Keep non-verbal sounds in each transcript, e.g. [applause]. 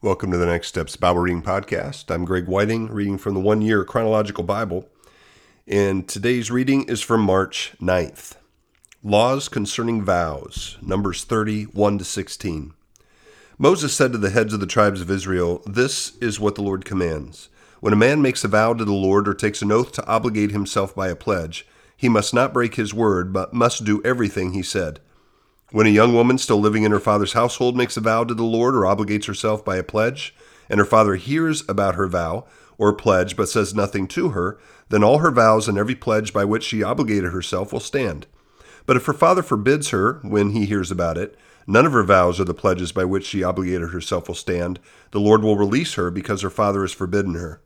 Welcome to the Next Steps Bible Reading Podcast. I'm Greg Whiting, reading from the One Year Chronological Bible. And today's reading is from March 9th. Laws concerning vows, Numbers 30, 1 to 16. Moses said to the heads of the tribes of Israel, This is what the Lord commands. When a man makes a vow to the Lord or takes an oath to obligate himself by a pledge, he must not break his word, but must do everything he said. When a young woman still living in her father's household makes a vow to the Lord or obligates herself by a pledge, and her father hears about her vow or pledge but says nothing to her, then all her vows and every pledge by which she obligated herself will stand. But if her father forbids her when he hears about it, none of her vows or the pledges by which she obligated herself will stand. The Lord will release her because her father has forbidden her.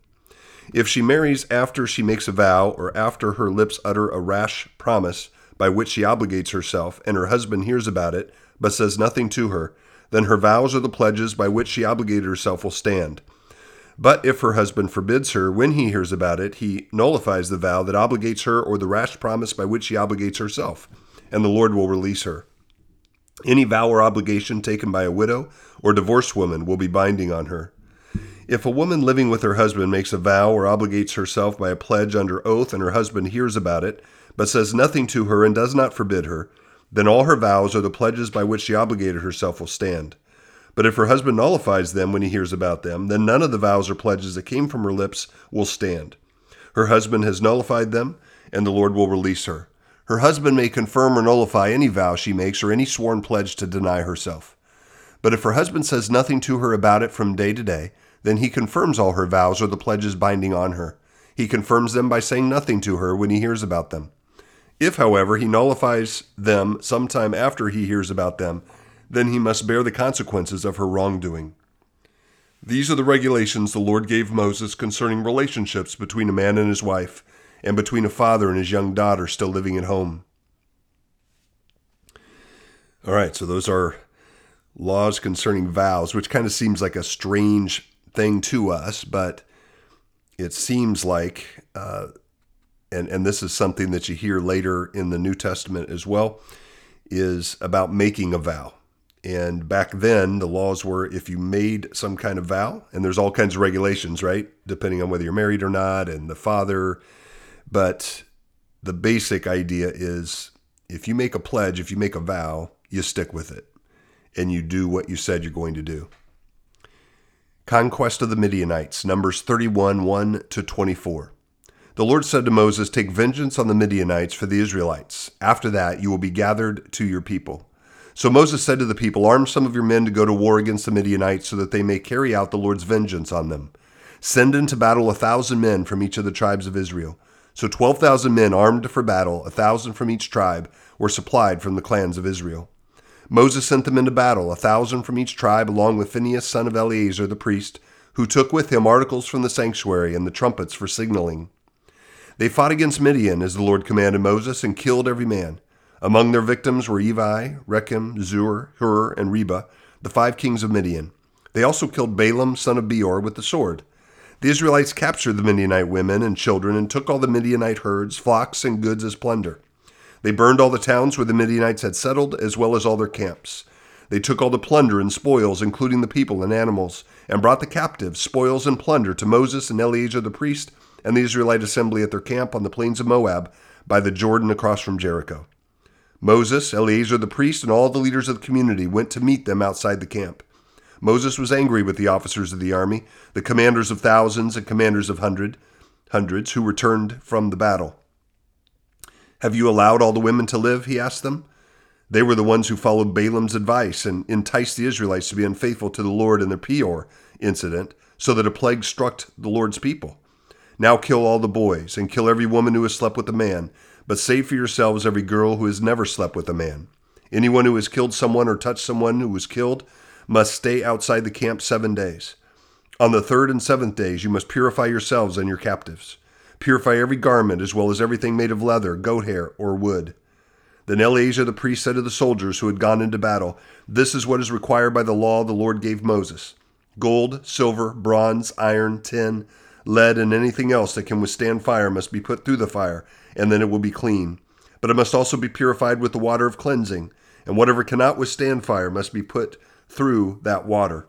If she marries after she makes a vow or after her lips utter a rash promise, by which she obligates herself, and her husband hears about it, but says nothing to her, then her vows or the pledges by which she obligated herself will stand. But if her husband forbids her when he hears about it, he nullifies the vow that obligates her or the rash promise by which she obligates herself, and the Lord will release her. Any vow or obligation taken by a widow or divorced woman will be binding on her. If a woman living with her husband makes a vow or obligates herself by a pledge under oath and her husband hears about it, but says nothing to her and does not forbid her, then all her vows or the pledges by which she obligated herself will stand. But if her husband nullifies them when he hears about them, then none of the vows or pledges that came from her lips will stand. Her husband has nullified them, and the Lord will release her. Her husband may confirm or nullify any vow she makes or any sworn pledge to deny herself. But if her husband says nothing to her about it from day to day, then he confirms all her vows or the pledges binding on her. He confirms them by saying nothing to her when he hears about them. If, however, he nullifies them sometime after he hears about them, then he must bear the consequences of her wrongdoing. These are the regulations the Lord gave Moses concerning relationships between a man and his wife, and between a father and his young daughter still living at home. All right, so those are laws concerning vows, which kind of seems like a strange thing to us, but it seems like uh, and, and this is something that you hear later in the New Testament as well, is about making a vow. And back then, the laws were if you made some kind of vow, and there's all kinds of regulations, right? Depending on whether you're married or not, and the father. But the basic idea is if you make a pledge, if you make a vow, you stick with it and you do what you said you're going to do. Conquest of the Midianites, Numbers 31 1 to 24. The Lord said to Moses, Take vengeance on the Midianites for the Israelites. After that, you will be gathered to your people. So Moses said to the people, Arm some of your men to go to war against the Midianites, so that they may carry out the Lord's vengeance on them. Send into battle a thousand men from each of the tribes of Israel. So twelve thousand men armed for battle, a thousand from each tribe, were supplied from the clans of Israel. Moses sent them into battle, a thousand from each tribe, along with Phinehas son of Eleazar the priest, who took with him articles from the sanctuary and the trumpets for signaling. They fought against Midian as the Lord commanded Moses and killed every man. Among their victims were Evi, Rekem, Zur, Hur, and Reba, the five kings of Midian. They also killed Balaam, son of Beor, with the sword. The Israelites captured the Midianite women and children and took all the Midianite herds, flocks, and goods as plunder. They burned all the towns where the Midianites had settled, as well as all their camps. They took all the plunder and spoils, including the people and animals, and brought the captives, spoils, and plunder to Moses and Eleazar the priest and the Israelite assembly at their camp on the plains of Moab by the Jordan across from Jericho. Moses, Eleazar the priest, and all the leaders of the community went to meet them outside the camp. Moses was angry with the officers of the army, the commanders of thousands and commanders of hundred, hundreds who returned from the battle. Have you allowed all the women to live? He asked them. They were the ones who followed Balaam's advice and enticed the Israelites to be unfaithful to the Lord in the Peor incident, so that a plague struck the Lord's people. Now kill all the boys, and kill every woman who has slept with a man, but save for yourselves every girl who has never slept with a man. Anyone who has killed someone or touched someone who was killed must stay outside the camp seven days. On the third and seventh days you must purify yourselves and your captives. Purify every garment as well as everything made of leather, goat hair, or wood. Then Eleazar the priest said to the soldiers who had gone into battle, This is what is required by the law the Lord gave Moses gold, silver, bronze, iron, tin Lead and anything else that can withstand fire must be put through the fire, and then it will be clean. But it must also be purified with the water of cleansing, and whatever cannot withstand fire must be put through that water.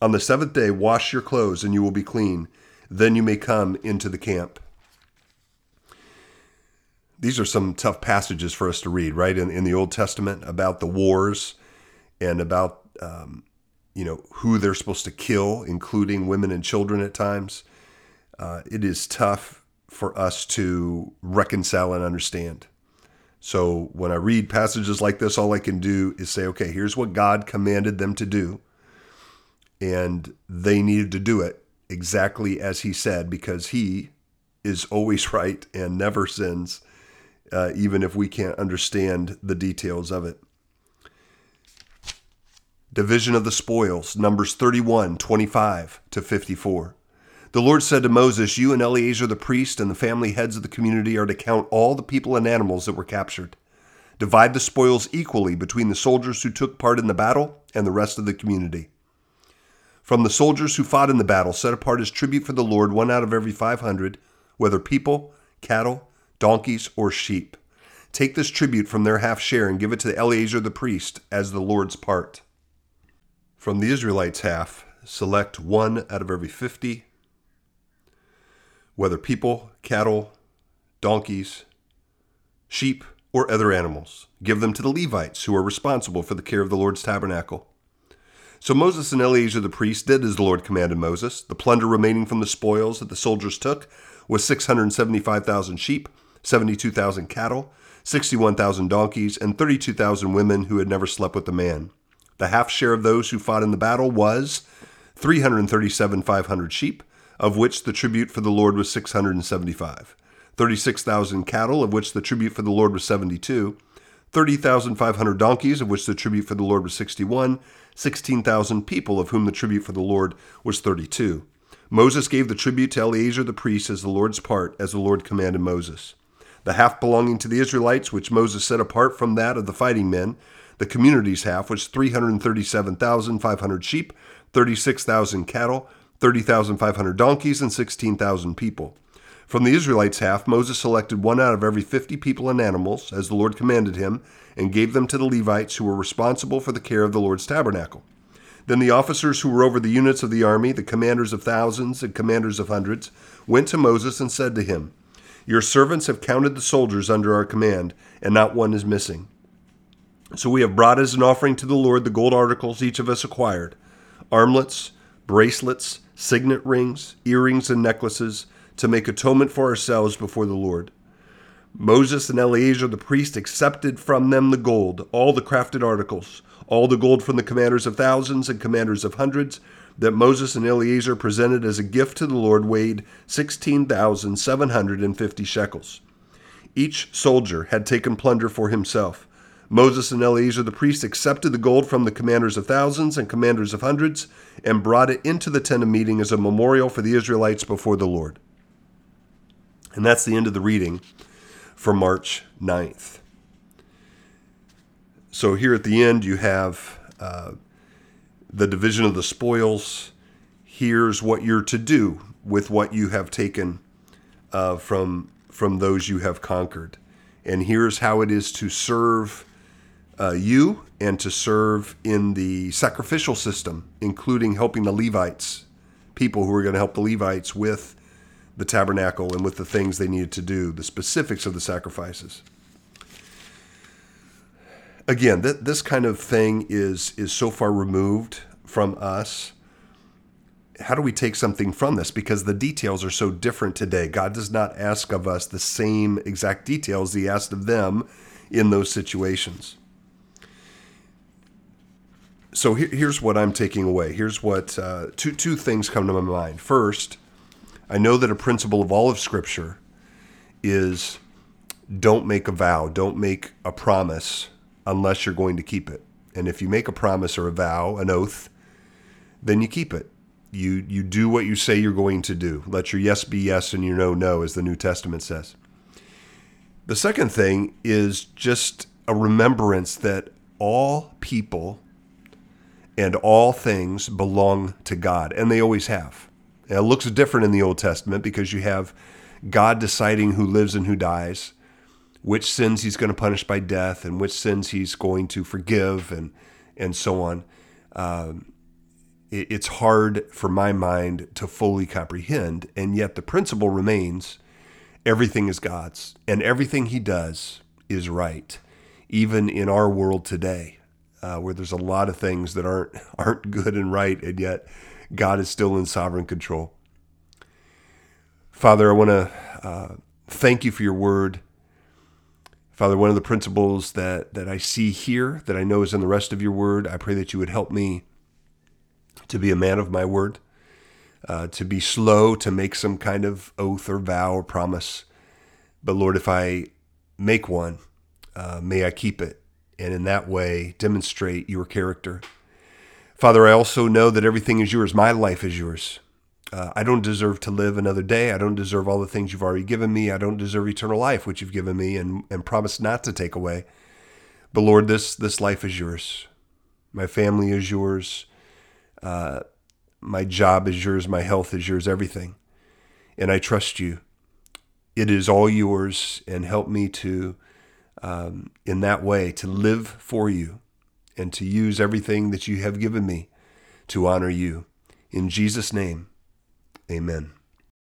On the seventh day, wash your clothes, and you will be clean. Then you may come into the camp. These are some tough passages for us to read, right? In, in the Old Testament about the wars and about, um, you know, who they're supposed to kill, including women and children at times. Uh, it is tough for us to reconcile and understand. So when I read passages like this, all I can do is say, okay, here's what God commanded them to do. And they needed to do it exactly as He said, because He is always [laughs] right and never sins, uh, even if we can't understand the details of it. Division of the spoils, Numbers 31, 25 to 54. The Lord said to Moses, You and Eleazar the priest and the family heads of the community are to count all the people and animals that were captured. Divide the spoils equally between the soldiers who took part in the battle and the rest of the community. From the soldiers who fought in the battle, set apart as tribute for the Lord one out of every 500, whether people, cattle, donkeys, or sheep. Take this tribute from their half share and give it to Eleazar the priest as the Lord's part. From the Israelites' half, select one out of every 50 whether people, cattle, donkeys, sheep, or other animals. Give them to the Levites, who are responsible for the care of the Lord's tabernacle. So Moses and Eleazar the priest did as the Lord commanded Moses. The plunder remaining from the spoils that the soldiers took was 675,000 sheep, 72,000 cattle, 61,000 donkeys, and 32,000 women who had never slept with a man. The half share of those who fought in the battle was 337,500 sheep, of which the tribute for the Lord was 675, 36,000 cattle, of which the tribute for the Lord was 72, 30,500 donkeys, of which the tribute for the Lord was 61, 16,000 people, of whom the tribute for the Lord was 32. Moses gave the tribute to Eleazar the priest as the Lord's part, as the Lord commanded Moses. The half belonging to the Israelites, which Moses set apart from that of the fighting men, the community's half was 337,500 sheep, 36,000 cattle, 30,500 donkeys, and 16,000 people. From the Israelites' half, Moses selected one out of every 50 people and animals, as the Lord commanded him, and gave them to the Levites, who were responsible for the care of the Lord's tabernacle. Then the officers who were over the units of the army, the commanders of thousands and commanders of hundreds, went to Moses and said to him, Your servants have counted the soldiers under our command, and not one is missing. So we have brought as an offering to the Lord the gold articles each of us acquired armlets, bracelets, signet rings, earrings, and necklaces to make atonement for ourselves before the Lord. Moses and Eleazar the priest accepted from them the gold, all the crafted articles, all the gold from the commanders of thousands and commanders of hundreds, that Moses and Eleazar presented as a gift to the Lord weighed 16,750 shekels. Each soldier had taken plunder for himself. Moses and Eleazar the priest accepted the gold from the commanders of thousands and commanders of hundreds and brought it into the tent of meeting as a memorial for the Israelites before the Lord. And that's the end of the reading for March 9th. So here at the end, you have uh, the division of the spoils. Here's what you're to do with what you have taken uh, from, from those you have conquered. And here's how it is to serve uh, you and to serve in the sacrificial system, including helping the Levites, people who are going to help the Levites with the tabernacle and with the things they needed to do, the specifics of the sacrifices. Again, th- this kind of thing is is so far removed from us. How do we take something from this? Because the details are so different today. God does not ask of us the same exact details He asked of them in those situations so here, here's what I'm taking away. Here's what uh, two two things come to my mind. First, I know that a principle of all of Scripture is don't make a vow, don't make a promise unless you're going to keep it. And if you make a promise or a vow, an oath, then you keep it. You you do what you say you're going to do. Let your yes be yes and your no no, as the New Testament says. The second thing is just a remembrance that all people and all things belong to God, and they always have. it looks different in the Old Testament because you have God deciding who lives and who dies, which sins he's going to punish by death, and which sins he's going to forgive, and and so on. Um, it's hard for my mind to fully comprehend. And yet the principle remains everything is God's, and everything He does is right, even in our world today, uh, where there's a lot of things that aren't [laughs] aren't good and right, and yet God is still in sovereign control. Father, I want to uh, thank you for your word. Father, one of the principles that, that I see here, that I know is in the rest of your word, I pray that you would help me to be a man of my word, uh, to be slow to make some kind of oath or vow or promise. But Lord, if I make one, uh, may I keep it, and in that way demonstrate your character. Father, I also know that everything is yours. My life is yours. Uh, I don't deserve to live another day. I don't deserve all the things you've already given me. I don't deserve eternal life, which you've given me and, and promised not to take away. But Lord, this this life is yours. My family is yours. Uh, my job is yours. My health is yours. Everything, and I trust you. It is all yours, and help me to, um, in that way, to live for you, and to use everything that you have given me to honor you. In Jesus' name. Amen.